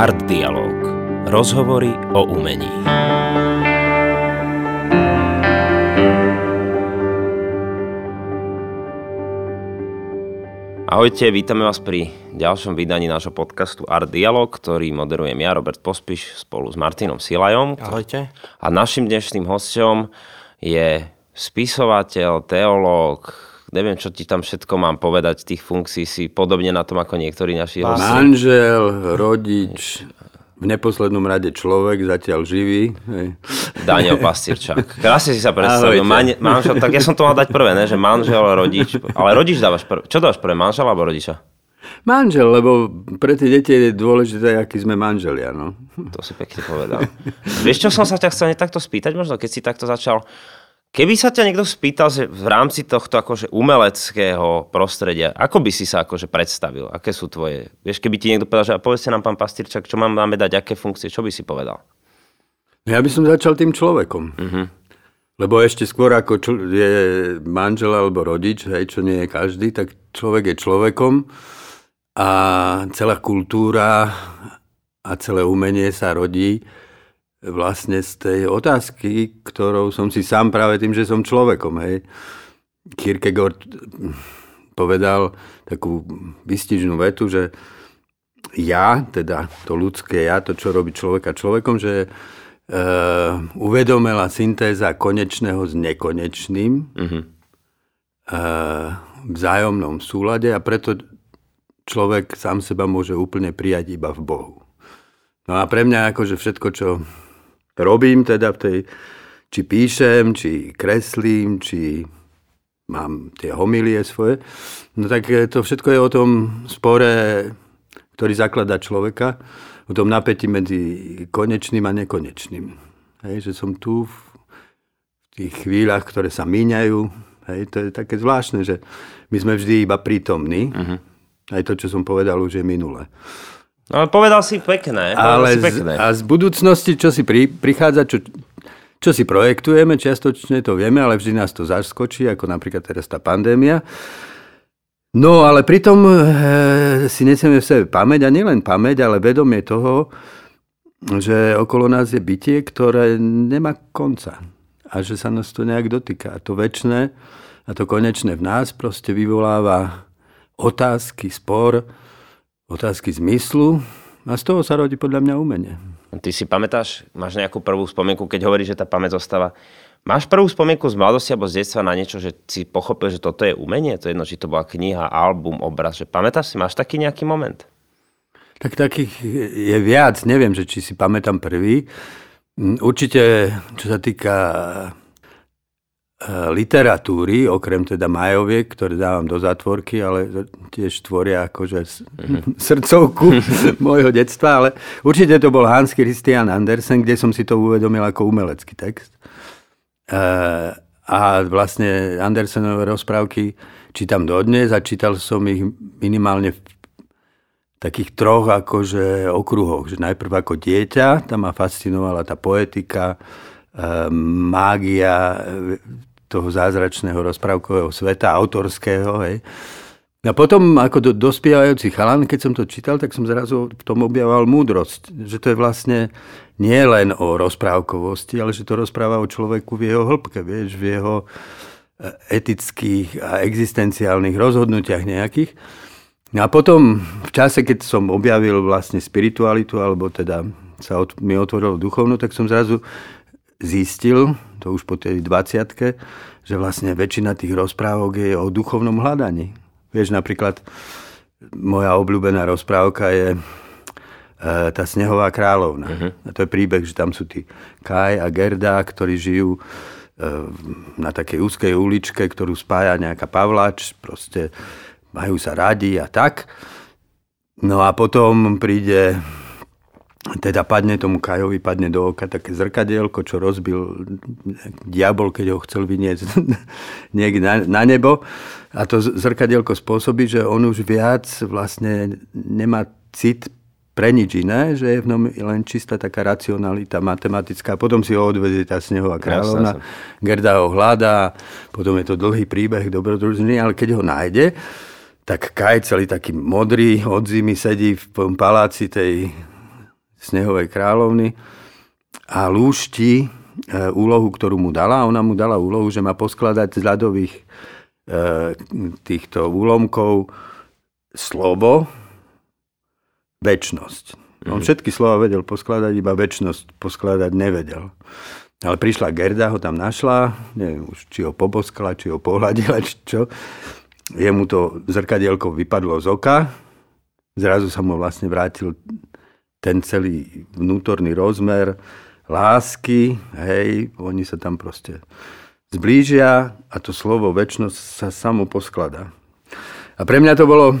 Art Dialog. Rozhovory o umení. Ahojte, vítame vás pri ďalšom vydaní nášho podcastu Art Dialog, ktorý moderujem ja, Robert Pospiš, spolu s Martinom Silajom. Ahojte. A našim dnešným hostom je spisovateľ, teológ, neviem, čo ti tam všetko mám povedať, tých funkcií si podobne na tom ako niektorí naši hostia. Manžel, rodič, v neposlednom rade človek, zatiaľ živý. Hej. Daniel Pastierčák. Krásne si sa predstavil. Man, manžel, tak ja som to mal dať prvé, ne? že manžel, rodič. Ale rodič dávaš prvé. Čo dávaš prvé, manžel alebo rodiča? Manžel, lebo pre tie deti je dôležité, aký sme manželia. No. To si pekne povedal. Vieš, čo som sa ťa chcel takto spýtať, možno keď si takto začal Keby sa ťa niekto spýtal, že v rámci tohto akože umeleckého prostredia, ako by si sa akože predstavil? Aké sú tvoje... Vieš, keby ti niekto povedal, že povedzte nám, pán Pastýrčak, čo mám, máme dať, aké funkcie, čo by si povedal? Ja by som začal tým človekom. Uh-huh. Lebo ešte skôr ako čl- je manžel alebo rodič, hej, čo nie je každý, tak človek je človekom a celá kultúra a celé umenie sa rodí vlastne z tej otázky, ktorou som si sám práve tým, že som človekom. Hej. Kierkegaard povedal takú vystižnú vetu, že ja, teda to ľudské ja, to, čo robí človeka človekom, že uh, uvedomila syntéza konečného s nekonečným uh, v vzájomnom súlade a preto človek sám seba môže úplne prijať iba v Bohu. No a pre mňa akože všetko, čo robím teda v tej, či píšem, či kreslím, či mám tie homilie svoje. No tak e, to všetko je o tom spore, ktorý zakladá človeka, o tom napätí medzi konečným a nekonečným. Hej, že som tu v tých chvíľach, ktoré sa míňajú. Hej, to je také zvláštne, že my sme vždy iba prítomní. Uh-huh. Aj to, čo som povedal, už je minulé. No povedal si pekné. Ale si pekné. Z, a z budúcnosti, čo si pri, prichádza, čo, čo si projektujeme, čiastočne to vieme, ale vždy nás to zaskočí, ako napríklad teraz tá pandémia. No ale pritom e, si nesieme v sebe pamäť, a nielen pamäť, ale vedomie toho, že okolo nás je bytie, ktoré nemá konca. A že sa nás to nejak dotýka. A to väčšie a to konečné v nás proste vyvoláva otázky, spor, otázky zmyslu a z toho sa rodí podľa mňa umenie. Ty si pamätáš, máš nejakú prvú spomienku, keď hovoríš, že tá pamäť zostáva. Máš prvú spomienku z mladosti alebo z detstva na niečo, že si pochopil, že toto je umenie? To je jedno, či to bola kniha, album, obraz. Že pamätáš si, máš taký nejaký moment? Tak takých je viac. Neviem, že či si pamätám prvý. Určite, čo sa týka literatúry, okrem teda majoviek, ktoré dávam do zatvorky, ale tiež tvoria akože mm-hmm. srdcovku môjho detstva, ale určite to bol Hans Christian Andersen, kde som si to uvedomil ako umelecký text. Eh, a vlastne Andersenové rozprávky čítam dodnes a čítal som ich minimálne v takých troch akože okruhoch. Že najprv ako dieťa, tam ma fascinovala tá poetika, eh, mágia, toho zázračného rozprávkového sveta, autorského. Hej. A potom ako do, dospievajúci chalan, keď som to čítal, tak som zrazu v tom objavoval múdrosť. Že to je vlastne nie len o rozprávkovosti, ale že to rozpráva o človeku v jeho hĺbke, vieš, v jeho e, etických a existenciálnych rozhodnutiach nejakých. A potom v čase, keď som objavil vlastne spiritualitu, alebo teda sa od, mi otvorilo duchovno, tak som zrazu zistil, to už po tej 20 že vlastne väčšina tých rozprávok je o duchovnom hľadaní. Vieš, napríklad moja obľúbená rozprávka je e, tá Snehová kráľovna. Uh-huh. A to je príbeh, že tam sú tí Kaj a Gerda, ktorí žijú e, na takej úzkej uličke, ktorú spája nejaká Pavlač, proste majú sa radi a tak. No a potom príde teda padne tomu Kajovi, padne do oka také zrkadielko, čo rozbil diabol, keď ho chcel vyniesť niekde na, na nebo. A to zrkadielko spôsobí, že on už viac vlastne nemá cit pre nič iné, že je v ňom len čistá taká racionalita matematická. Potom si ho odvezie tá snehová kráľovna. Gerda ho hľadá, potom je to dlhý príbeh dobrodružný, ale keď ho nájde, tak Kaj celý taký modrý od zimy sedí v paláci tej Snehovej kráľovny a lúšti e, úlohu, ktorú mu dala. Ona mu dala úlohu, že má poskladať z ľadových e, týchto úlomkov slovo, väčnosť. On mhm. všetky slova vedel poskladať, iba väčnosť poskladať nevedel. Ale prišla Gerda, ho tam našla, neviem už, či ho poboskala, či ho pohľadila, či čo. Jemu to zrkadielko vypadlo z oka, zrazu sa mu vlastne vrátil ten celý vnútorný rozmer lásky, hej, oni sa tam proste zblížia a to slovo väčšnosť sa samo poskladá. A pre mňa to bolo,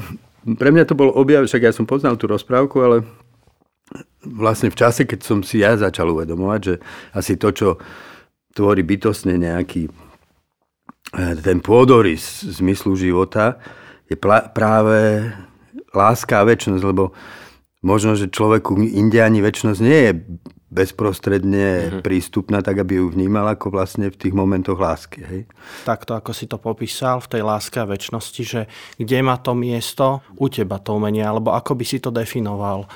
pre mňa to bol objav, však ja som poznal tú rozprávku, ale vlastne v čase, keď som si ja začal uvedomovať, že asi to, čo tvorí bytostne nejaký eh, ten pôdorys zmyslu života, je práve láska a väčšnosť, lebo možno, že človeku inde ani väčšnosť nie je bezprostredne mm-hmm. prístupná, tak aby ju vnímal ako vlastne v tých momentoch lásky. Hej? Takto, ako si to popísal v tej láske a väčšnosti, že kde má to miesto u teba to umenie, alebo ako by si to definoval?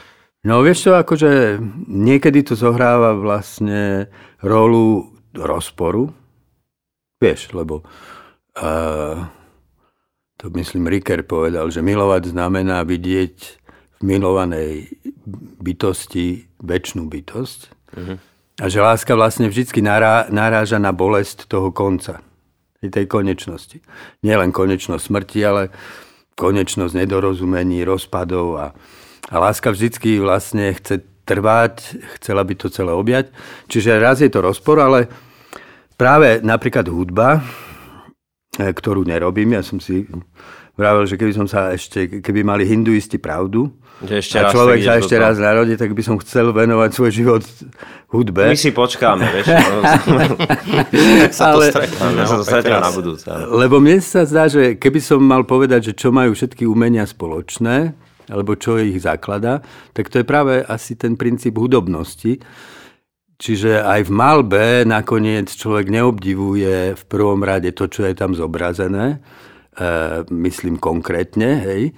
No vieš čo, akože niekedy to zohráva vlastne rolu rozporu. Vieš, lebo uh, to myslím Riker povedal, že milovať znamená vidieť v milovanej bytosti väčšinu bytosť. Uh-huh. A že láska vlastne vždy nará, naráža na bolesť toho konca. Tej konečnosti. Nie len konečnosť smrti, ale konečnosť nedorozumení, rozpadov a a láska vždycky vlastne chce trvať, chcela by to celé objať. Čiže raz je to rozpor, ale práve napríklad hudba, ktorú nerobím, ja som si vravel, že keby som sa ešte, keby mali hinduisti pravdu, že ešte a človek sa ešte raz narodí, tak by som chcel venovať svoj život hudbe. My si počkáme, vieš. sa ale, to stretneme, sa to stretneme na budúce. Lebo mne sa zdá, že keby som mal povedať, že čo majú všetky umenia spoločné, alebo čo ich zaklada, tak to je práve asi ten princíp hudobnosti. Čiže aj v malbe nakoniec človek neobdivuje v prvom rade to, čo je tam zobrazené, e, myslím konkrétne, hej,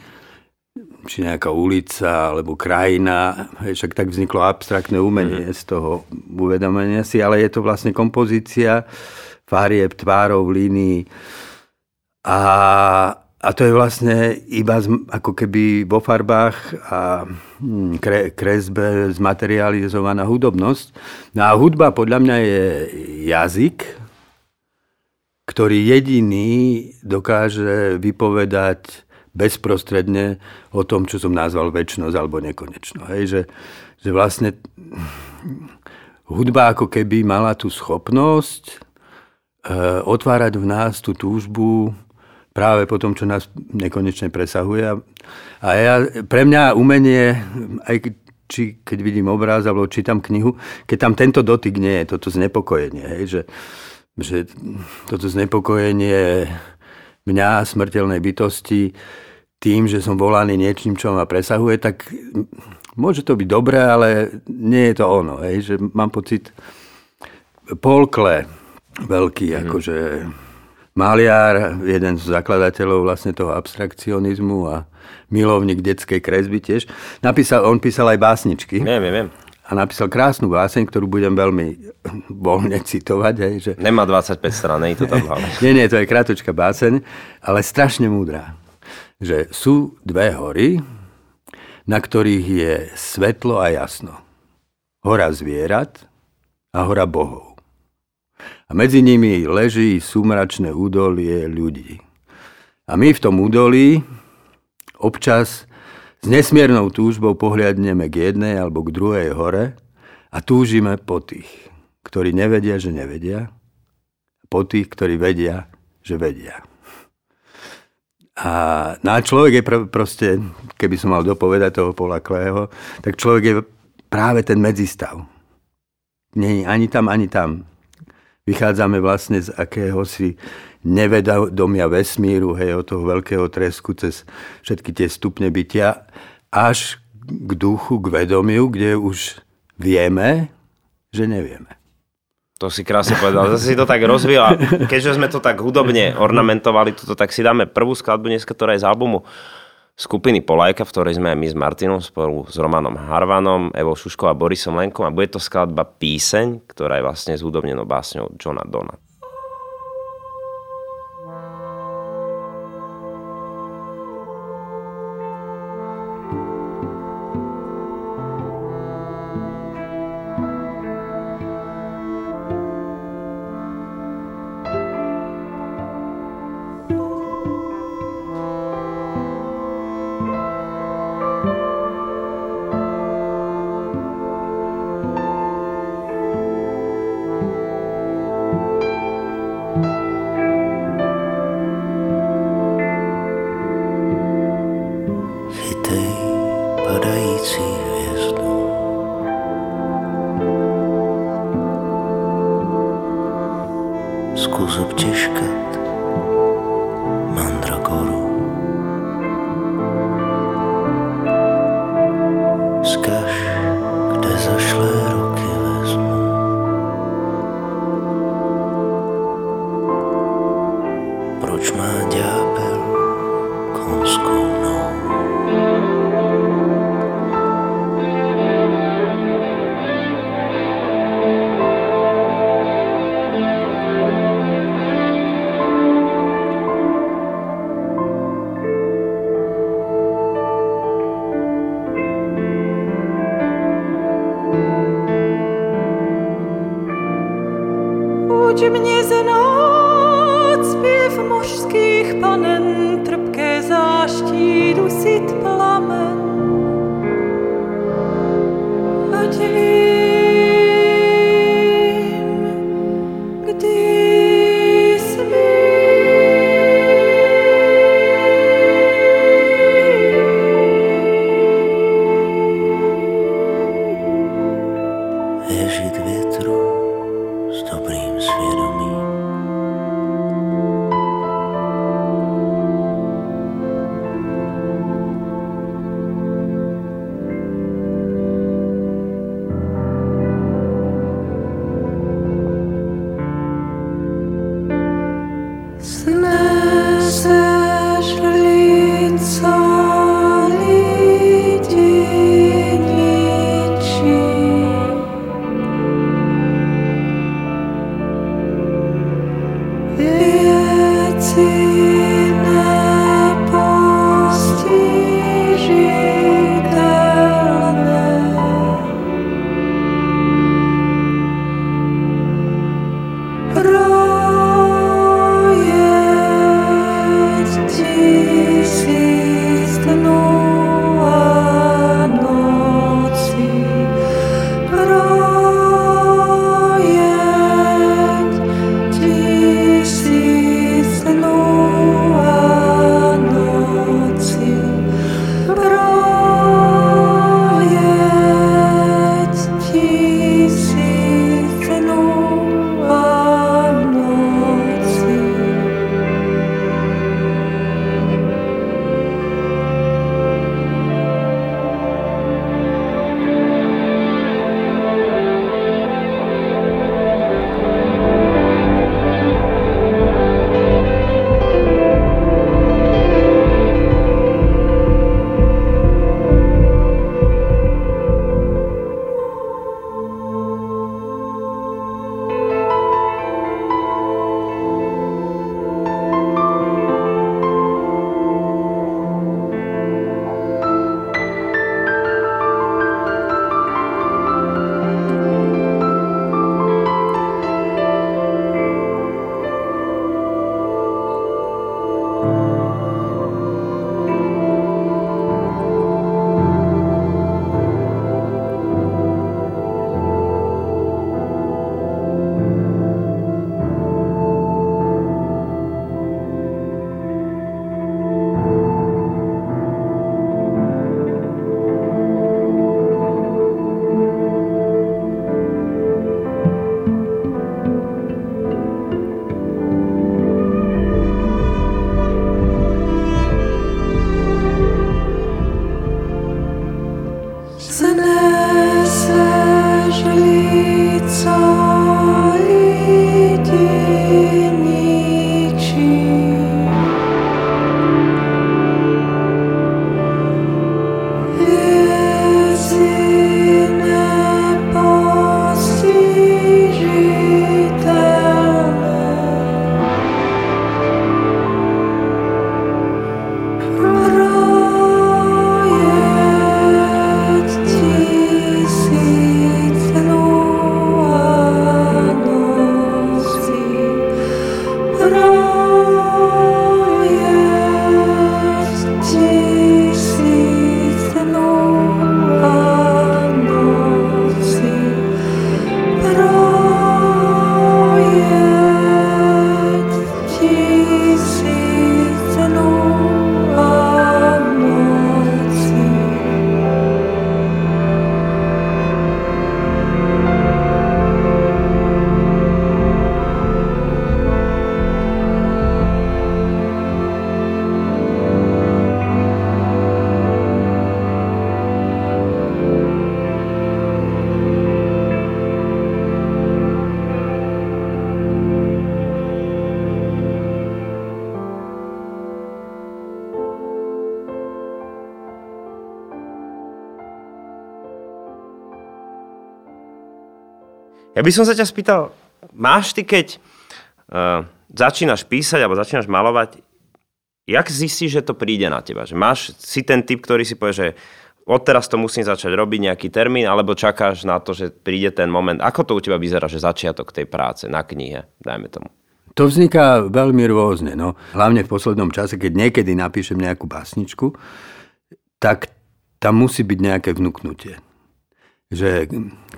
či nejaká ulica alebo krajina, hej, však tak vzniklo abstraktné umenie mm-hmm. z toho uvedomenia si, ale je to vlastne kompozícia farieb, tvárov, línií a a to je vlastne iba z, ako keby vo farbách a hm, kre, kresbe zmaterializovaná hudobnosť. No a hudba podľa mňa je jazyk, ktorý jediný dokáže vypovedať bezprostredne o tom, čo som nazval väčšnosť alebo nekonečno. Hej, že, že vlastne hudba ako keby mala tú schopnosť e, otvárať v nás tú túžbu práve po tom, čo nás nekonečne presahuje. A ja, pre mňa umenie, aj či keď vidím obráz alebo čítam knihu, keď tam tento dotyk nie je, toto znepokojenie, hej, že, že toto znepokojenie mňa, smrteľnej bytosti, tým, že som volaný niečím, čo ma presahuje, tak môže to byť dobré, ale nie je to ono. Hej, že mám pocit, Paul Klee, veľký, mm-hmm. akože maliar, jeden z zakladateľov vlastne toho abstrakcionizmu a milovník detskej kresby tiež. Napísal, on písal aj básničky. Viem, viem, viem. A napísal krásnu báseň, ktorú budem veľmi voľne citovať. Hej, že... Nemá 25 strán, nie je to tam nie, nie, to je krátočka báseň, ale strašne múdra. Že sú dve hory, na ktorých je svetlo a jasno. Hora zvierat a hora bohov a medzi nimi leží súmračné údolie ľudí. A my v tom údolí občas s nesmiernou túžbou pohľadneme k jednej alebo k druhej hore a túžime po tých, ktorí nevedia, že nevedia, po tých, ktorí vedia, že vedia. A na človek je pr- proste, keby som mal dopovedať toho Klého, tak človek je práve ten medzistav. Nie ani tam, ani tam vychádzame vlastne z akéhosi nevedomia vesmíru, hej, od toho veľkého tresku cez všetky tie stupne bytia, až k duchu, k vedomiu, kde už vieme, že nevieme. To si krásne povedal. Zase si to tak rozvíjal. Keďže sme to tak hudobne ornamentovali, toto, tak si dáme prvú skladbu dneska, ktorá je z albumu skupiny Polajka, v ktorej sme aj my s Martinom spolu s Romanom Harvanom, Evo Šuškou a Borisom Lenkom a bude to skladba Píseň, ktorá je vlastne zúdobnenou básňou Johna Dona. By som sa ťa spýtal, máš ty, keď uh, začínaš písať alebo začínaš malovať, jak zistíš, že to príde na teba? Že máš si ten typ, ktorý si povie, že odteraz to musím začať robiť nejaký termín, alebo čakáš na to, že príde ten moment. Ako to u teba vyzerá, že začiatok tej práce na knihe, dajme tomu? To vzniká veľmi rôzne. No. Hlavne v poslednom čase, keď niekedy napíšem nejakú básničku, tak tam musí byť nejaké vnúknutie. Že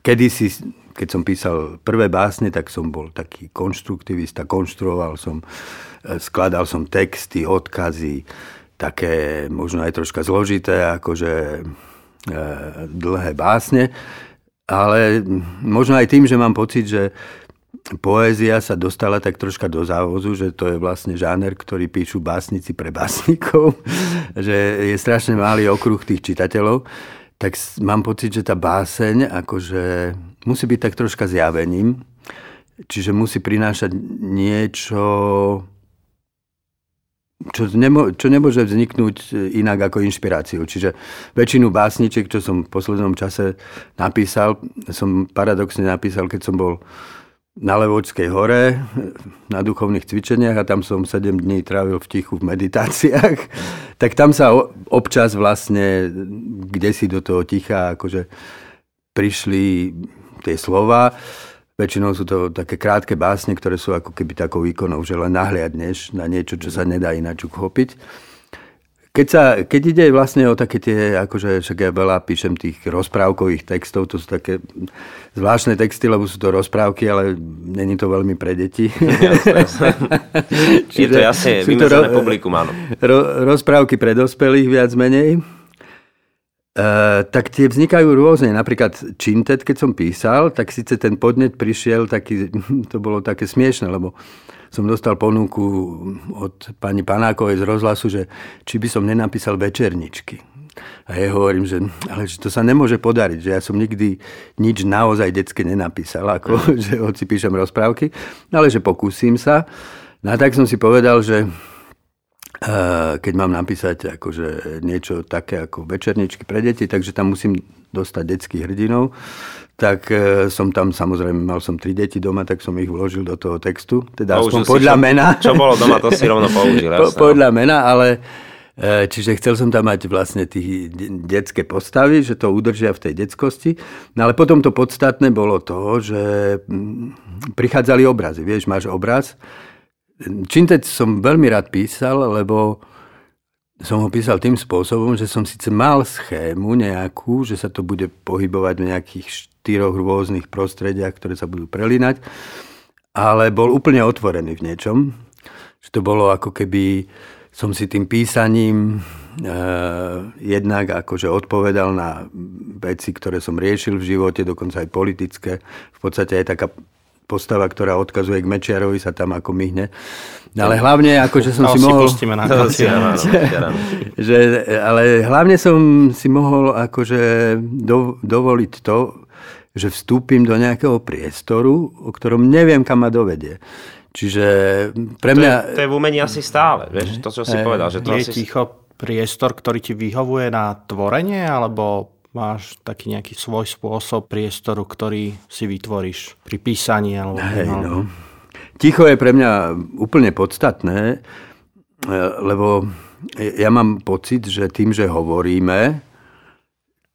kedysi keď som písal prvé básne, tak som bol taký konštruktivista, konštruoval som, e, skladal som texty, odkazy, také možno aj troška zložité, akože e, dlhé básne, ale možno aj tým, že mám pocit, že poézia sa dostala tak troška do závozu, že to je vlastne žáner, ktorý píšu básnici pre básnikov, že je strašne malý okruh tých čitateľov tak mám pocit, že tá báseň akože musí byť tak troška zjavením, čiže musí prinášať niečo, čo, nemo, čo nemôže vzniknúť inak ako inšpiráciu. Čiže väčšinu básničiek, čo som v poslednom čase napísal, som paradoxne napísal, keď som bol na Levočskej hore na duchovných cvičeniach a tam som 7 dní trávil v tichu v meditáciách, tak tam sa občas vlastne, kde si do toho ticha, akože prišli tie slova. Väčšinou sú to také krátke básne, ktoré sú ako keby takou ikonou, že len nahliadneš na niečo, čo sa nedá ináč uchopiť. Keď, sa, keď ide vlastne o také tie, akože však ja veľa píšem tých rozprávkových textov, to sú také zvláštne texty, lebo sú to rozprávky, ale není to veľmi pre deti. Je to jasne vymedzené publikum, áno. Ro, rozprávky pre dospelých viac menej. Uh, tak tie vznikajú rôzne. Napríklad Čintet, keď som písal, tak síce ten podnet prišiel taký, to bolo také smiešne, lebo som dostal ponuku od pani Panákovej z rozhlasu, že či by som nenapísal večerničky. A ja hovorím, že, ale že to sa nemôže podariť, že ja som nikdy nič naozaj detské nenapísal, ako, mm. že hoci píšem rozprávky, ale že pokúsim sa. No a tak som si povedal, že eh, keď mám napísať akože niečo také ako večerničky pre deti, takže tam musím dostať detských hrdinov, tak e, som tam samozrejme, mal som tri deti doma, tak som ich vložil do toho textu. Teda aspoň podľa čo, mena. Čo bolo doma, to si rovno použil. Po, podľa mena, ale e, čiže chcel som tam mať vlastne tie detské postavy, že to udržia v tej detskosti. No ale potom to podstatné bolo to, že mm, prichádzali obrazy. Vieš, máš obraz. Čintec som veľmi rád písal, lebo som ho písal tým spôsobom, že som síce mal schému nejakú, že sa to bude pohybovať v nejakých štyroch rôznych prostrediach, ktoré sa budú prelinať, ale bol úplne otvorený v niečom. Že to bolo ako keby som si tým písaním e, jednak akože odpovedal na veci, ktoré som riešil v živote, dokonca aj politické. V podstate aj taká postava, ktorá odkazuje k Mečiarovi, sa tam ako myhne. Ale hlavne, akože som no, si, si mohol... na konci, že, ale hlavne som si mohol akože do, dovoliť to, že vstúpim do nejakého priestoru, o ktorom neviem, kam ma dovedie. Čiže pre mňa... To je, to je v umení asi stále, vieš, to, čo si e, povedal. Že to je asi... ticho priestor, ktorý ti vyhovuje na tvorenie, alebo máš taký nejaký svoj spôsob priestoru, ktorý si vytvoríš pri písaní? Alebo, Hej, no. Ticho je pre mňa úplne podstatné, e, lebo ja mám pocit, že tým, že hovoríme,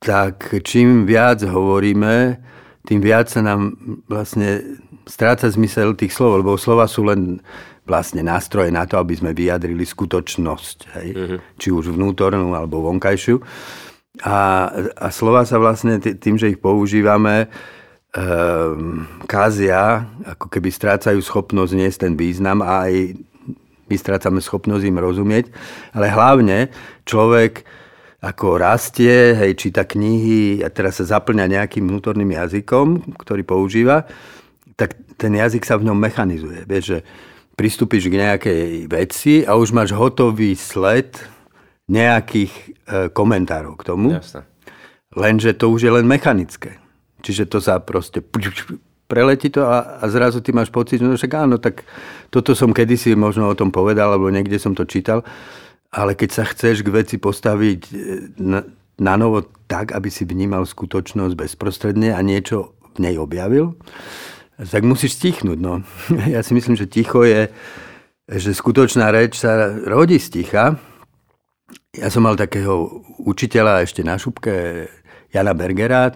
tak čím viac hovoríme, tým viac sa nám vlastne stráca zmysel tých slov, lebo slova sú len vlastne nástroje na to, aby sme vyjadrili skutočnosť. Hej? Uh-huh. Či už vnútornú alebo vonkajšiu. A, a slova sa vlastne tým, že ich používame, um, kázia, ako keby strácajú schopnosť niesť ten význam a aj my strácame schopnosť im rozumieť. Ale hlavne človek ako rastie, hej, číta knihy a teraz sa zaplňa nejakým vnútorným jazykom, ktorý používa, tak ten jazyk sa v ňom mechanizuje. Vieš, že pristúpiš k nejakej veci a už máš hotový sled nejakých e, komentárov k tomu. Jasne. Lenže to už je len mechanické. Čiže to sa proste preletí to a, a zrazu ty máš pocit, že no však áno, tak toto som kedysi možno o tom povedal, alebo niekde som to čítal, ale keď sa chceš k veci postaviť e, na, na novo tak, aby si vnímal skutočnosť bezprostredne a niečo v nej objavil, tak musíš stichnúť. No. Ja si myslím, že ticho je, že skutočná reč sa rodí z ticha. Ja som mal takého učiteľa ešte na šupke, Jana Bergera,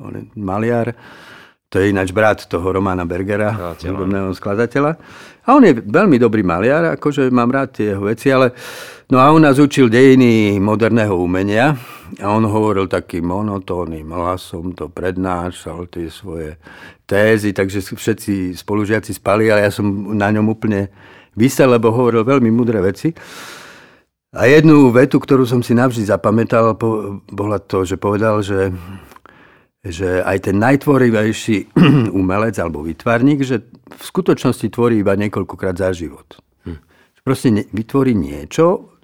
on je maliar, to je ináč brat toho Romana Bergera, hudobného skladateľa. A on je veľmi dobrý maliar, akože mám rád tie jeho veci, ale no a on nás učil dejiny moderného umenia a on hovoril takým monotónnym hlasom, to prednášal tie svoje tézy, takže všetci spolužiaci spali, ale ja som na ňom úplne vysel, lebo hovoril veľmi mudré veci. A jednu vetu, ktorú som si navždy zapamätal, bola to, že povedal, že že aj ten najtvorivejší umelec alebo vytvarník, že v skutočnosti tvorí iba niekoľkokrát za život. Hm. Proste vytvorí niečo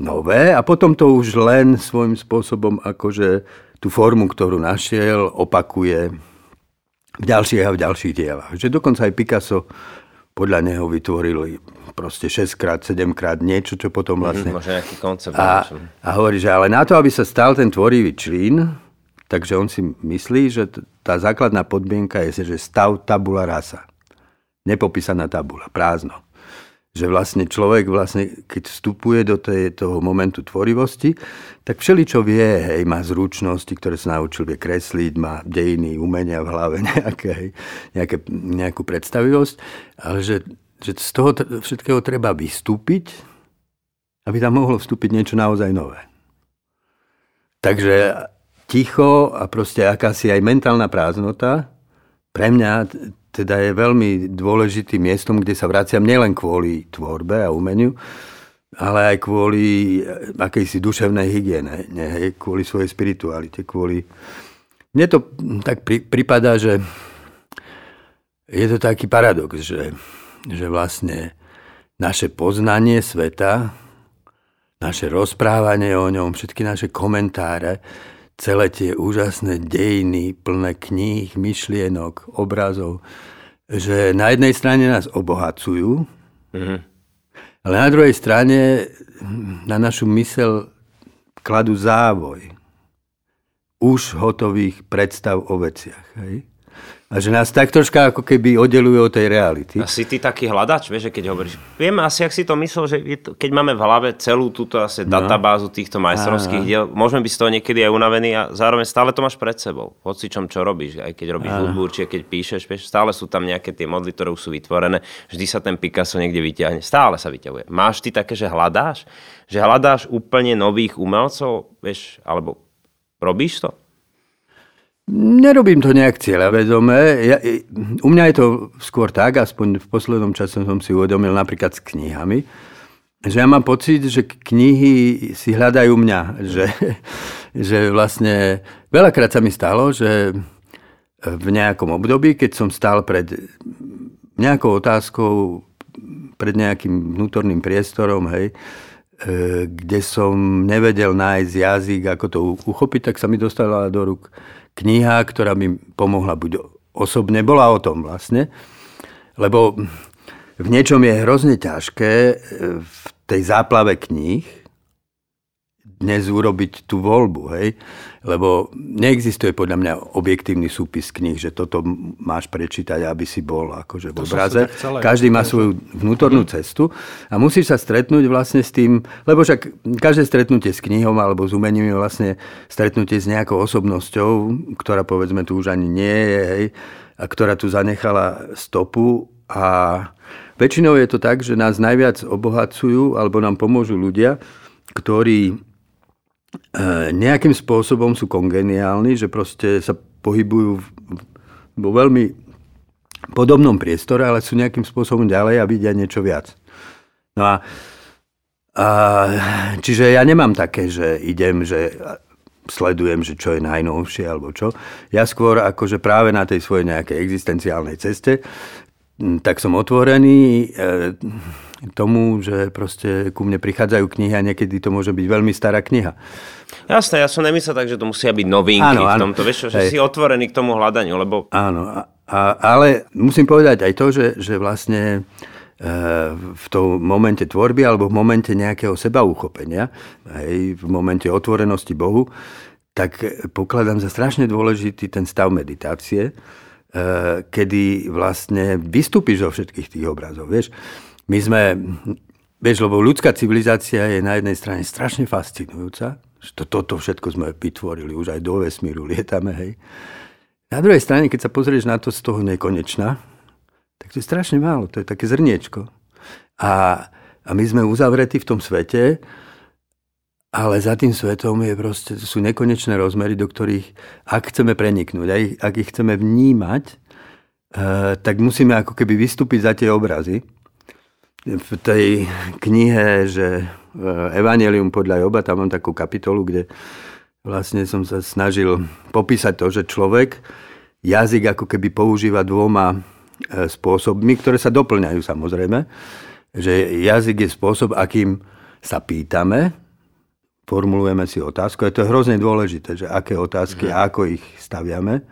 nové a potom to už len svojím spôsobom akože tú formu, ktorú našiel, opakuje v ďalších a v ďalších dielach. Že dokonca aj Picasso podľa neho vytvorili proste 6 krát, 7 krát niečo, čo potom mhm, vlastne... Mm, možno nejaký koncept. A, a hovorí, že ale na to, aby sa stal ten tvorivý člín, Takže on si myslí, že tá základná podmienka je, že stav tabula rasa. Nepopísaná tabula, prázdno. Že vlastne človek, vlastne, keď vstupuje do tej, toho momentu tvorivosti, tak všeličo vie, hej, má zručnosti, ktoré sa naučil, vie kresliť, má dejiny, umenia v hlave, nejaké, nejaké, nejakú predstavivosť, ale že, že z toho všetkého treba vystúpiť, aby tam mohlo vstúpiť niečo naozaj nové. Takže ticho a proste akási aj mentálna prázdnota pre mňa teda je veľmi dôležitým miestom, kde sa vraciam nielen kvôli tvorbe a umeniu, ale aj kvôli akejsi duševnej hygiene, nie, kvôli svojej spiritualite, kvôli... Mne to tak pri, pripadá, že je to taký paradox, že, že vlastne naše poznanie sveta, naše rozprávanie o ňom, všetky naše komentáre, celé tie úžasné dejiny, plné kníh, myšlienok, obrazov, že na jednej strane nás obohacujú, mm-hmm. ale na druhej strane na našu mysel kladú závoj už hotových predstav o veciach. Hej? A že nás tak troška ako keby oddeluje od tej reality. A si ty taký hľadač, vieš, že keď hovoríš. Viem asi, ak si to myslel, že to, keď máme v hlave celú túto asi no. databázu týchto majstrovských diel, môžeme byť z toho niekedy aj unavení a zároveň stále to máš pred sebou. Hoci čom, čo robíš, aj keď robíš hudbu, určite keď píšeš, vieš, stále sú tam nejaké tie modly, ktoré už sú vytvorené. Vždy sa ten Picasso niekde vyťahne. Stále sa vyťahuje. Máš ty také, že hľadáš? Že hľadáš úplne nových umelcov, vieš, alebo robíš to? Nerobím to nejak cieľavedome. Ja, u mňa je to skôr tak, aspoň v poslednom čase som si uvedomil napríklad s knihami, že ja mám pocit, že knihy si hľadajú mňa. Že, že vlastne veľakrát sa mi stalo, že v nejakom období, keď som stál pred nejakou otázkou, pred nejakým vnútorným priestorom, hej, e, kde som nevedel nájsť jazyk, ako to uchopiť, tak sa mi dostala do rúk kniha, ktorá mi pomohla buď osobne, bola o tom vlastne, lebo v niečom je hrozne ťažké e, v tej záplave kníh dnes urobiť tú voľbu, hej? Lebo neexistuje podľa mňa objektívny súpis kníh, že toto máš prečítať, aby si bol akože v obraze. Každý má svoju vnútornú cestu a musíš sa stretnúť vlastne s tým, lebo však každé stretnutie s knihou alebo s umením je vlastne stretnutie s nejakou osobnosťou, ktorá povedzme tu už ani nie je, hej, a ktorá tu zanechala stopu a väčšinou je to tak, že nás najviac obohacujú alebo nám pomôžu ľudia, ktorí nejakým spôsobom sú kongeniálni, že proste sa pohybujú vo veľmi podobnom priestore, ale sú nejakým spôsobom ďalej a vidia niečo viac. No a, a čiže ja nemám také, že idem, že sledujem, že čo je najnovšie alebo čo. Ja skôr akože práve na tej svojej nejakej existenciálnej ceste tak som otvorený e, tomu, že proste ku mne prichádzajú knihy a niekedy to môže byť veľmi stará kniha. Jasné, ja som nemyslel tak, že to musia byť novinky áno, áno. v tomto, vieš, že Hej. si otvorený k tomu hľadaniu, lebo... Áno, a, a, ale musím povedať aj to, že, že vlastne e, v tom momente tvorby alebo v momente nejakého seba uchopenia, aj v momente otvorenosti Bohu, tak pokladám za strašne dôležitý ten stav meditácie, kedy vlastne vystúpiš zo všetkých tých obrazov. Vieš, my sme, vieš, lebo ľudská civilizácia je na jednej strane strašne fascinujúca, že to, toto všetko sme vytvorili, už aj do vesmíru lietame, hej. Na druhej strane, keď sa pozrieš na to z toho nekonečna, tak to je strašne málo, to je také zrniečko. A, a my sme uzavretí v tom svete, ale za tým svetom je proste, sú nekonečné rozmery, do ktorých, ak chceme preniknúť, ak, ak ich chceme vnímať, uh, tak musíme ako keby vystúpiť za tie obrazy. V tej knihe, že uh, Evangelium podľa Joba, tam mám takú kapitolu, kde vlastne som sa snažil popísať to, že človek jazyk ako keby používa dvoma uh, spôsobmi, ktoré sa doplňajú samozrejme. Že jazyk je spôsob, akým sa pýtame, formulujeme si otázku. A to je hrozne dôležité, že aké otázky a ako ich staviame.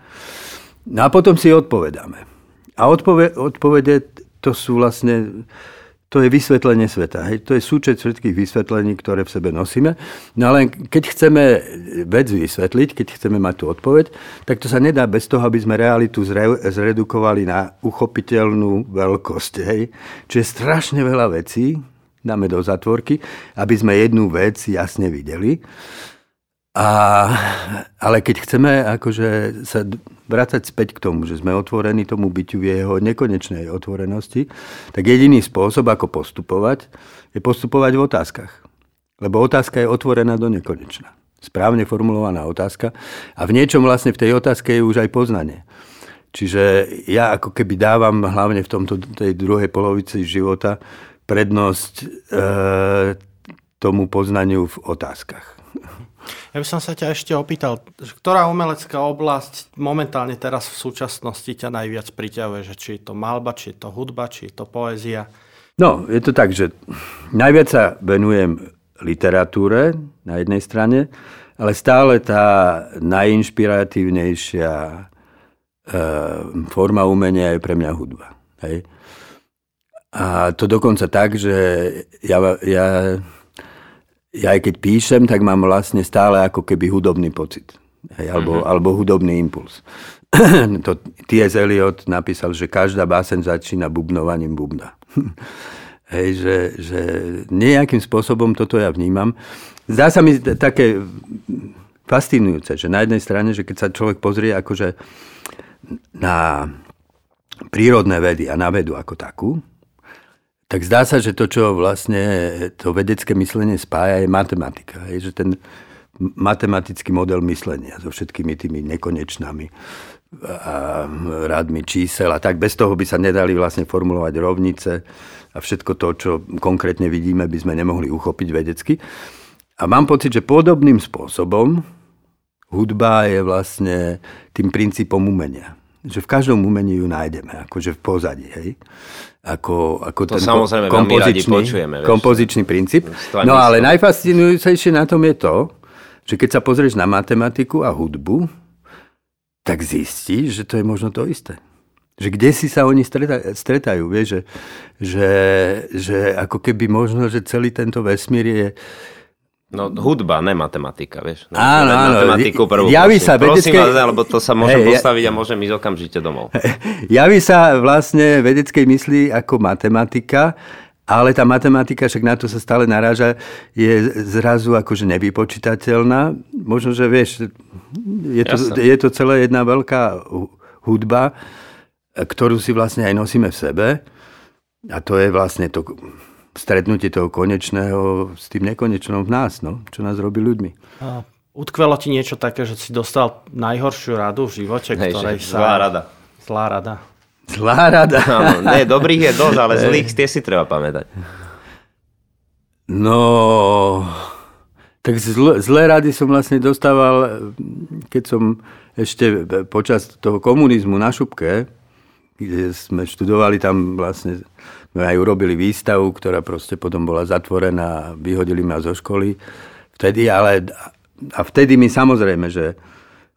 No a potom si odpovedáme. A odpovede, odpovede to sú vlastne to je vysvetlenie sveta. Hej. To je súčet všetkých vysvetlení, ktoré v sebe nosíme. No ale keď chceme vec vysvetliť, keď chceme mať tú odpoveď, tak to sa nedá bez toho, aby sme realitu zre, zredukovali na uchopiteľnú veľkosť. Hej. Čiže strašne veľa vecí, dáme do zatvorky, aby sme jednu vec jasne videli. A, ale keď chceme akože sa vrácať späť k tomu, že sme otvorení tomu byťu v jeho nekonečnej otvorenosti, tak jediný spôsob, ako postupovať, je postupovať v otázkach. Lebo otázka je otvorená do nekonečna. Správne formulovaná otázka. A v niečom vlastne v tej otázke je už aj poznanie. Čiže ja ako keby dávam hlavne v tomto, tej druhej polovici života prednosť e, tomu poznaniu v otázkach. Ja by som sa ťa ešte opýtal, ktorá umelecká oblasť momentálne teraz v súčasnosti ťa najviac priťahuje, že či je to malba, či je to hudba, či je to poézia? No, je to tak, že najviac sa venujem literatúre na jednej strane, ale stále tá najinšpiratívnejšia e, forma umenia je pre mňa hudba. Hej? A to dokonca tak, že ja, ja, ja aj keď píšem, tak mám vlastne stále ako keby hudobný pocit. Hej, alebo, mm-hmm. alebo hudobný impuls. to T.S. Eliot napísal, že každá básen začína bubnovaním bubna. Hej, že, že nejakým spôsobom toto ja vnímam. Zdá sa mi také fascinujúce, že na jednej strane, že keď sa človek pozrie akože na prírodné vedy a na vedu ako takú, tak zdá sa, že to, čo vlastne to vedecké myslenie spája, je matematika. Je, že ten matematický model myslenia so všetkými tými nekonečnami a rádmi čísel a tak. Bez toho by sa nedali vlastne formulovať rovnice a všetko to, čo konkrétne vidíme, by sme nemohli uchopiť vedecky. A mám pocit, že podobným spôsobom hudba je vlastne tým princípom umenia že v každom umení ju nájdeme, akože v pozadí, hej. Ako, ako to ten samozrejme kompozičný, počujeme. Vieš. Kompozičný princíp. No ale najfascinujúcejšie na tom je to, že keď sa pozrieš na matematiku a hudbu, tak zistíš, že to je možno to isté. Že kde si sa oni stretajú, vieš, že, že, že ako keby možno, že celý tento vesmír je, No hudba, ne matematika, vieš. No, áno, áno. Matematiku prvú, Javí sa vedeckej... Prosím vás, lebo to sa môžem hey, postaviť a môžem ísť okamžite domov. Javí sa vlastne vedeckej mysli ako matematika, ale tá matematika, však na to sa stále naráža, je zrazu akože nevypočítateľná. Možno, že vieš, je to, je to celé jedna veľká hudba, ktorú si vlastne aj nosíme v sebe. A to je vlastne to stretnutie toho konečného s tým nekonečnom v nás, no, čo nás robí ľuďmi. A utkvelo ti niečo také, že si dostal najhoršiu radu v živote, Hej, ktorej sa... Zlá rada. Zlá rada. Zlá rada. Áno, nie, dobrých je dosť, ale zlých tie si treba pamätať. No, tak zl- zlé rady som vlastne dostával, keď som ešte počas toho komunizmu na Šupke, kde sme študovali tam vlastne sme aj urobili výstavu, ktorá proste potom bola zatvorená, vyhodili ma zo školy. Vtedy, ale, a vtedy mi samozrejme, že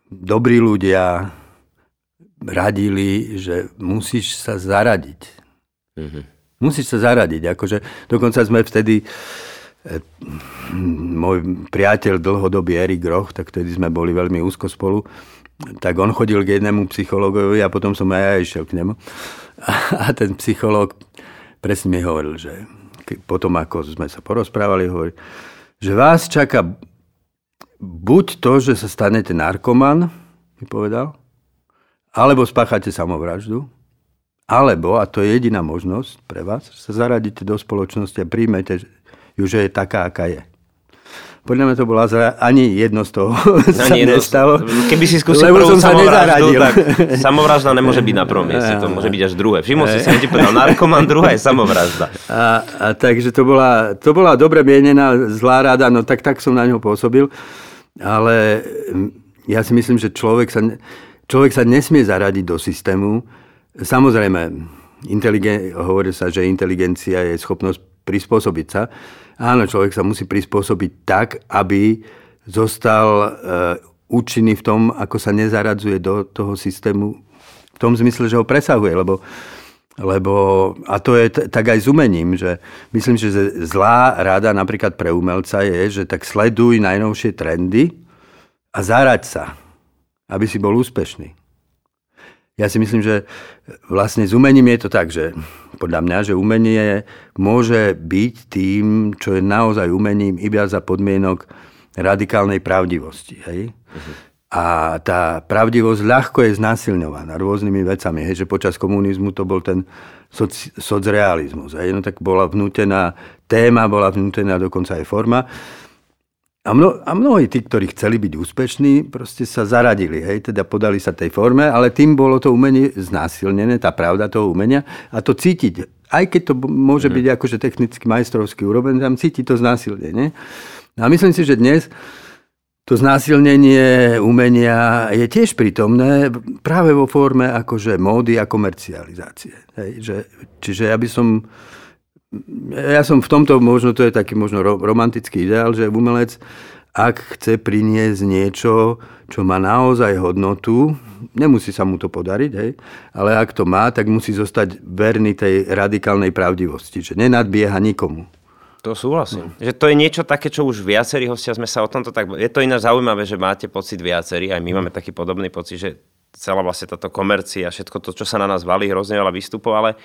dobrí ľudia radili, že musíš sa zaradiť. Mm-hmm. Musíš sa zaradiť. Akože, dokonca sme vtedy, e, môj priateľ dlhodobý Erik Groch, tak vtedy sme boli veľmi úzko spolu, tak on chodil k jednému psychologovi a potom som aj ja išiel k nemu. A ten psychológ presne mi hovoril, že potom ako sme sa porozprávali, hovorí, že vás čaká buď to, že sa stanete narkoman, mi povedal, alebo spáchate samovraždu, alebo, a to je jediná možnosť pre vás, sa zaradíte do spoločnosti a príjmete ju, že je taká, aká je. Podľa mňa to bola zra... ani jedno z toho sa jedno, nestalo. Keby si skúsil lebo prvú som sa samovraždu, tak samovražda nemôže byť na prvom mieste, to môže byť až druhé. Všimol si, som ti povedal, narkoman, druhá je samovražda. A, a takže to bola, to bola dobre mienená zlá rada, no tak, tak som na ňo pôsobil. Ale ja si myslím, že človek sa, človek sa nesmie zaradiť do systému. Samozrejme, inteligen- hovorí sa, že inteligencia je schopnosť prispôsobiť sa, Áno, človek sa musí prispôsobiť tak, aby zostal e, účinný v tom, ako sa nezaradzuje do toho systému, v tom zmysle, že ho presahuje, lebo lebo, a to je t- tak aj s umením, že myslím, že zlá rada napríklad pre umelca je, že tak sleduj najnovšie trendy a zaraď sa, aby si bol úspešný. Ja si myslím, že vlastne s umením je to tak, že podľa mňa, že umenie môže byť tým, čo je naozaj umením iba za podmienok radikálnej pravdivosti. Hej? Uh-huh. A tá pravdivosť ľahko je znásilňovaná rôznymi vecami. Hej, že počas komunizmu to bol ten soc, socrealizmus. Hej, no tak bola vnútená téma, bola vnútená dokonca aj forma. A, mno, a mnohí tí, ktorí chceli byť úspešní, proste sa zaradili, hej, teda podali sa tej forme, ale tým bolo to umenie znásilnené, tá pravda toho umenia a to cítiť. Aj keď to môže mm. byť akože technicky majstrovský úroveň, tam cíti to znásilnenie. A myslím si, že dnes to znásilnenie umenia je tiež prítomné práve vo forme akože módy a komercializácie. Hej, že, čiže ja by som ja som v tomto, možno to je taký možno romantický ideál, že umelec, ak chce priniesť niečo, čo má naozaj hodnotu, nemusí sa mu to podariť, hej, ale ak to má, tak musí zostať verný tej radikálnej pravdivosti, že nenadbieha nikomu. To súhlasím. No. Že to je niečo také, čo už viacerí hostia sme sa o tomto tak... Je to ináč zaujímavé, že máte pocit viacerí, aj my máme taký podobný pocit, že celá vlastne táto komercia, všetko to, čo sa na nás valí, hrozne veľa výstupov, ale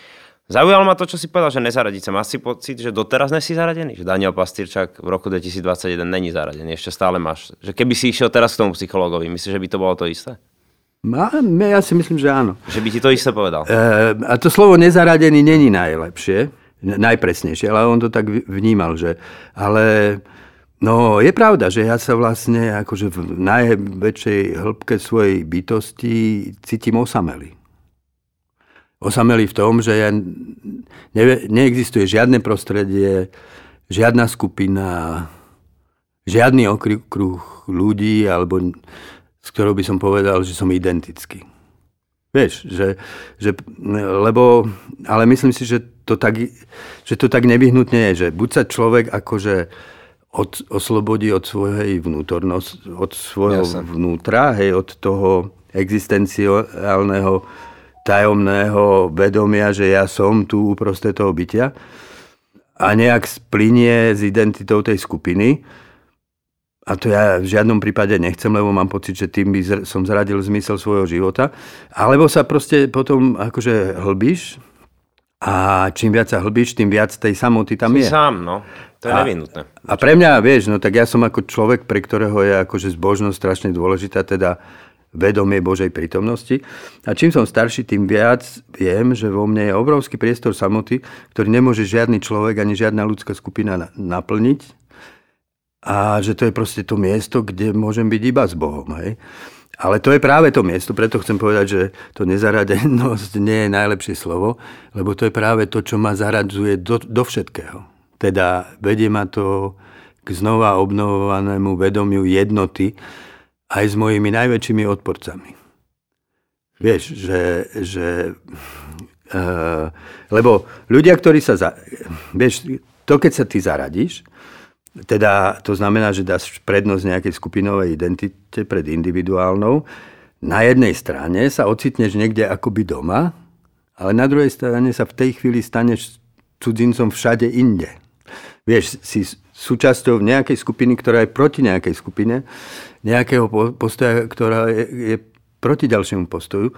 Zaujalo ma to, čo si povedal, že nezaradiť sa. Máš si pocit, že doteraz nesi zaradený? Že Daniel Pastýrčak v roku 2021 není zaradený, ešte stále máš. Že keby si išiel teraz k tomu psychologovi, myslíš, že by to bolo to isté? Má, ja si myslím, že áno. Že by ti to isté povedal? E, a to slovo nezaradený není najlepšie, najpresnejšie, ale on to tak vnímal, že... Ale no, je pravda, že ja sa vlastne akože v najväčšej hĺbke svojej bytosti cítim osamelý osameli v tom, že ja ne, neexistuje žiadne prostredie, žiadna skupina, žiadny okruh ľudí, alebo s ktorou by som povedal, že som identický. Vieš, že, že, lebo, ale myslím si, že to tak, že to tak nevyhnutne je, že buď sa človek akože od, oslobodí od svojej vnútornosti, od svojho Jasne. vnútra, hej, od toho existenciálneho tajomného vedomia, že ja som tu uprostred toho bytia a nejak splinie s identitou tej skupiny. A to ja v žiadnom prípade nechcem, lebo mám pocit, že tým by som zradil zmysel svojho života. Alebo sa proste potom akože hlbíš a čím viac sa hlbíš, tým viac tej samoty tam si je. sám, no. To je nevinutné. A pre mňa, vieš, no tak ja som ako človek, pre ktorého je akože zbožnosť strašne dôležitá, teda vedomie Božej prítomnosti. A čím som starší, tým viac viem, že vo mne je obrovský priestor samoty, ktorý nemôže žiadny človek ani žiadna ľudská skupina naplniť. A že to je proste to miesto, kde môžem byť iba s Bohom. Hej? Ale to je práve to miesto, preto chcem povedať, že to nezaradenosť nie je najlepšie slovo, lebo to je práve to, čo ma zaradzuje do, do všetkého. Teda vedie ma to k znova obnovovanému vedomiu jednoty, aj s mojimi najväčšími odporcami. Vieš, že... že uh, lebo ľudia, ktorí sa... Za, vieš, to keď sa ty zaradíš, teda to znamená, že dáš prednosť nejakej skupinovej identite pred individuálnou, na jednej strane sa ocitneš niekde akoby doma, ale na druhej strane sa v tej chvíli staneš cudzincom všade inde. Vieš, si súčasťou nejakej skupiny, ktorá je proti nejakej skupine, nejakého postoja, ktorá je, je proti ďalšiemu postoju.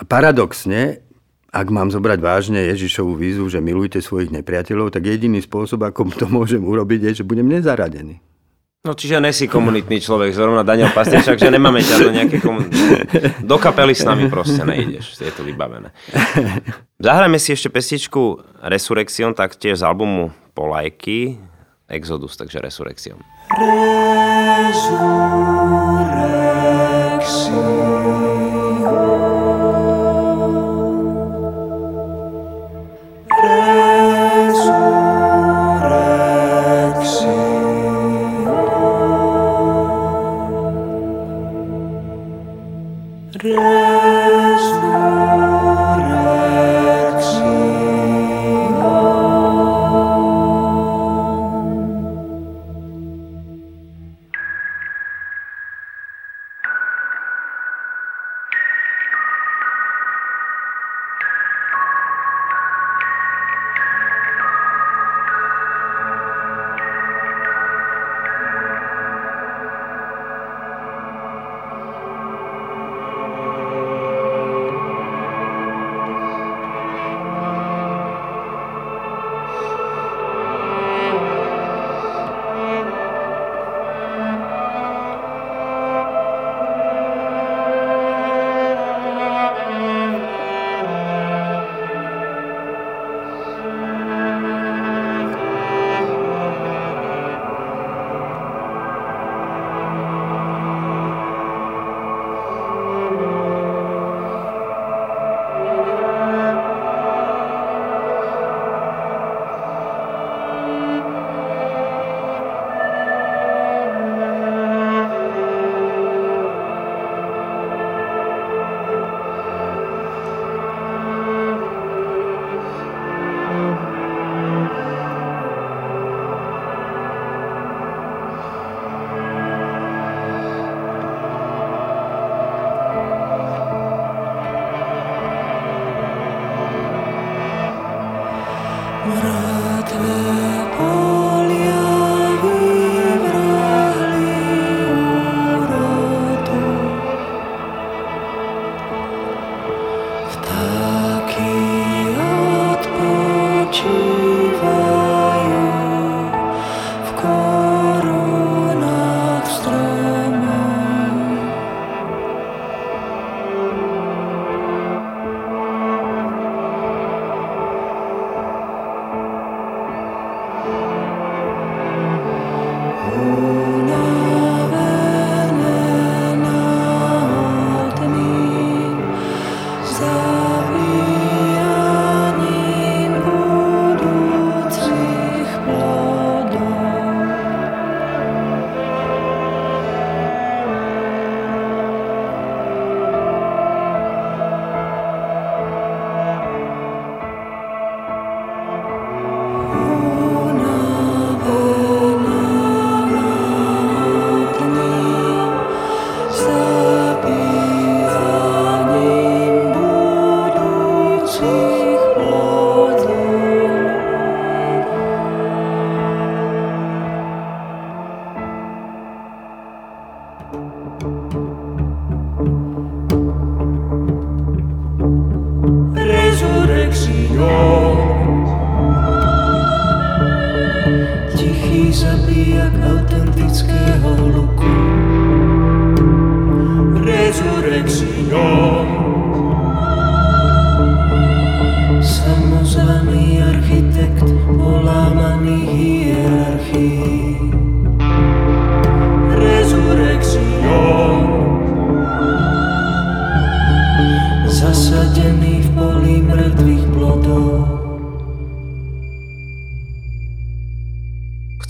A paradoxne, ak mám zobrať vážne Ježišovú výzvu, že milujte svojich nepriateľov, tak jediný spôsob, ako to môžem urobiť, je, že budem nezaradený. No čiže nesi komunitný človek, zrovna Daniel Pastiečak, že nemáme ťa do nejaké komunity. Do kapely s nami proste nejdeš, je to vybavené. Zahrajme si ešte pestičku Resurrection, tak tiež z albumu Polajky, Exodus, takže Resurrection. Resurrection.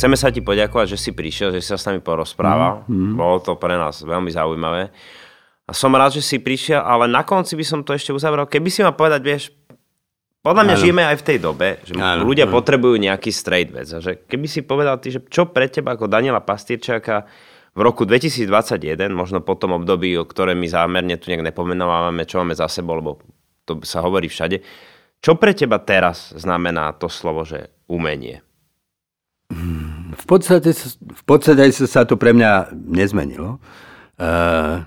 Chceme sa ti poďakovať, že si prišiel, že si sa s nami porozprával. Mm, mm. Bolo to pre nás veľmi zaujímavé. A som rád, že si prišiel, ale na konci by som to ešte uzavrel. Keby si ma povedať, vieš, podľa mňa ano. žijeme aj v tej dobe, že ano, ľudia ano. potrebujú nejaký straight vec. A že keby si povedal ty, že čo pre teba ako Daniela Pastierčáka v roku 2021, možno po tom období, o ktoré my zámerne tu nejak nepomenovávame, čo máme za sebou, lebo to sa hovorí všade. Čo pre teba teraz znamená to slovo, že umenie? V podstate, v podstate sa to pre mňa nezmenilo. Uh,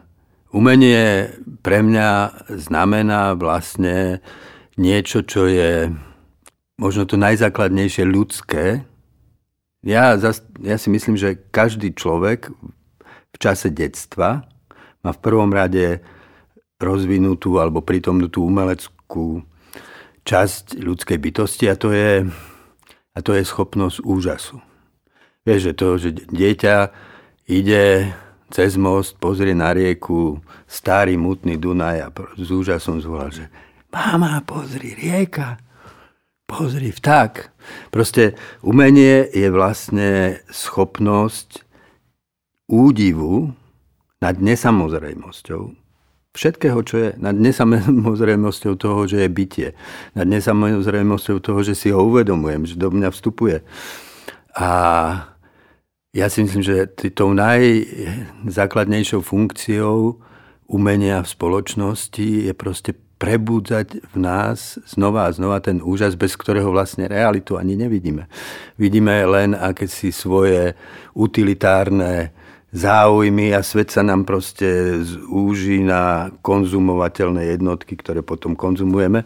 umenie pre mňa znamená vlastne niečo, čo je možno to najzákladnejšie ľudské. Ja, ja si myslím, že každý človek v čase detstva má v prvom rade rozvinutú alebo prítomnú umeleckú časť ľudskej bytosti a to je, a to je schopnosť úžasu. Vieš, že to, že dieťa ide cez most, pozrie na rieku, starý mutný Dunaj a s úžasom zvolal, že mama, pozri, rieka, pozri, vták. Proste umenie je vlastne schopnosť údivu nad nesamozrejmosťou všetkého, čo je nad nesamozrejmosťou toho, že je bytie, nad nesamozrejmosťou toho, že si ho uvedomujem, že do mňa vstupuje. A ja si myslím, že tou najzákladnejšou funkciou umenia v spoločnosti je proste prebudzať v nás znova a znova ten úžas, bez ktorého vlastne realitu ani nevidíme. Vidíme len akési svoje utilitárne záujmy a svet sa nám proste zúži na konzumovateľné jednotky, ktoré potom konzumujeme.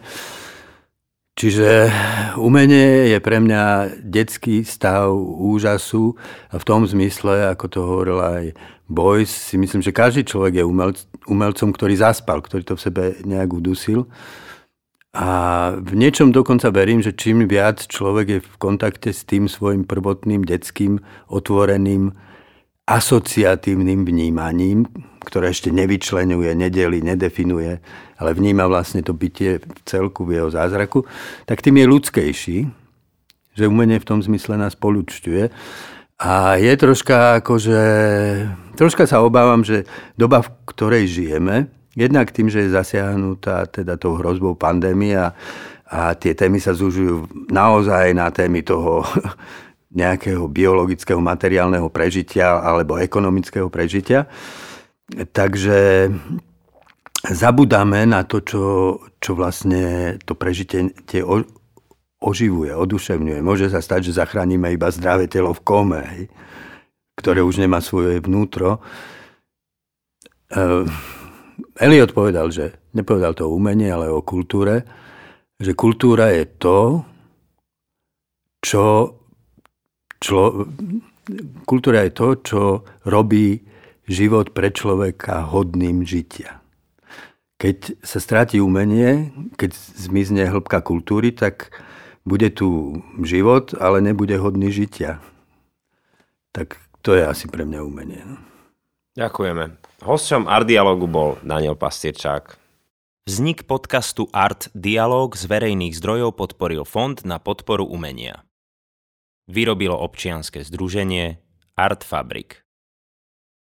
Čiže umenie je pre mňa detský stav úžasu a v tom zmysle, ako to hovoril aj Boys, si myslím, že každý človek je umelc, umelcom, ktorý zaspal, ktorý to v sebe nejak udusil. A v niečom dokonca verím, že čím viac človek je v kontakte s tým svojim prvotným detským otvoreným asociatívnym vnímaním, ktoré ešte nevyčlenuje, nedeli, nedefinuje, ale vníma vlastne to bytie v celku v jeho zázraku, tak tým je ľudskejší, že umenie v tom zmysle nás polúčťuje. A je troška akože, troška sa obávam, že doba, v ktorej žijeme, jednak tým, že je zasiahnutá teda tou hrozbou pandémie a, a tie témy sa zužujú naozaj na témy toho nejakého biologického, materiálneho prežitia alebo ekonomického prežitia. Takže zabudáme na to, čo, čo vlastne to prežitie tie oživuje, oduševňuje. Môže sa stať, že zachránime iba zdravé telo v kome, hej, ktoré už nemá svoje vnútro. Uh, Eliot povedal, že nepovedal to o umenie, ale o kultúre, že kultúra je to, čo člo, kultúra je to, čo robí život pre človeka hodným žitia. Keď sa stráti umenie, keď zmizne hĺbka kultúry, tak bude tu život, ale nebude hodný žitia. Tak to je asi pre mňa umenie. No. Ďakujeme. Hosťom Art Dialogu bol Daniel Pastierčák. Vznik podcastu Art Dialog z verejných zdrojov podporil Fond na podporu umenia vyrobilo občianske združenie Art Fabrik.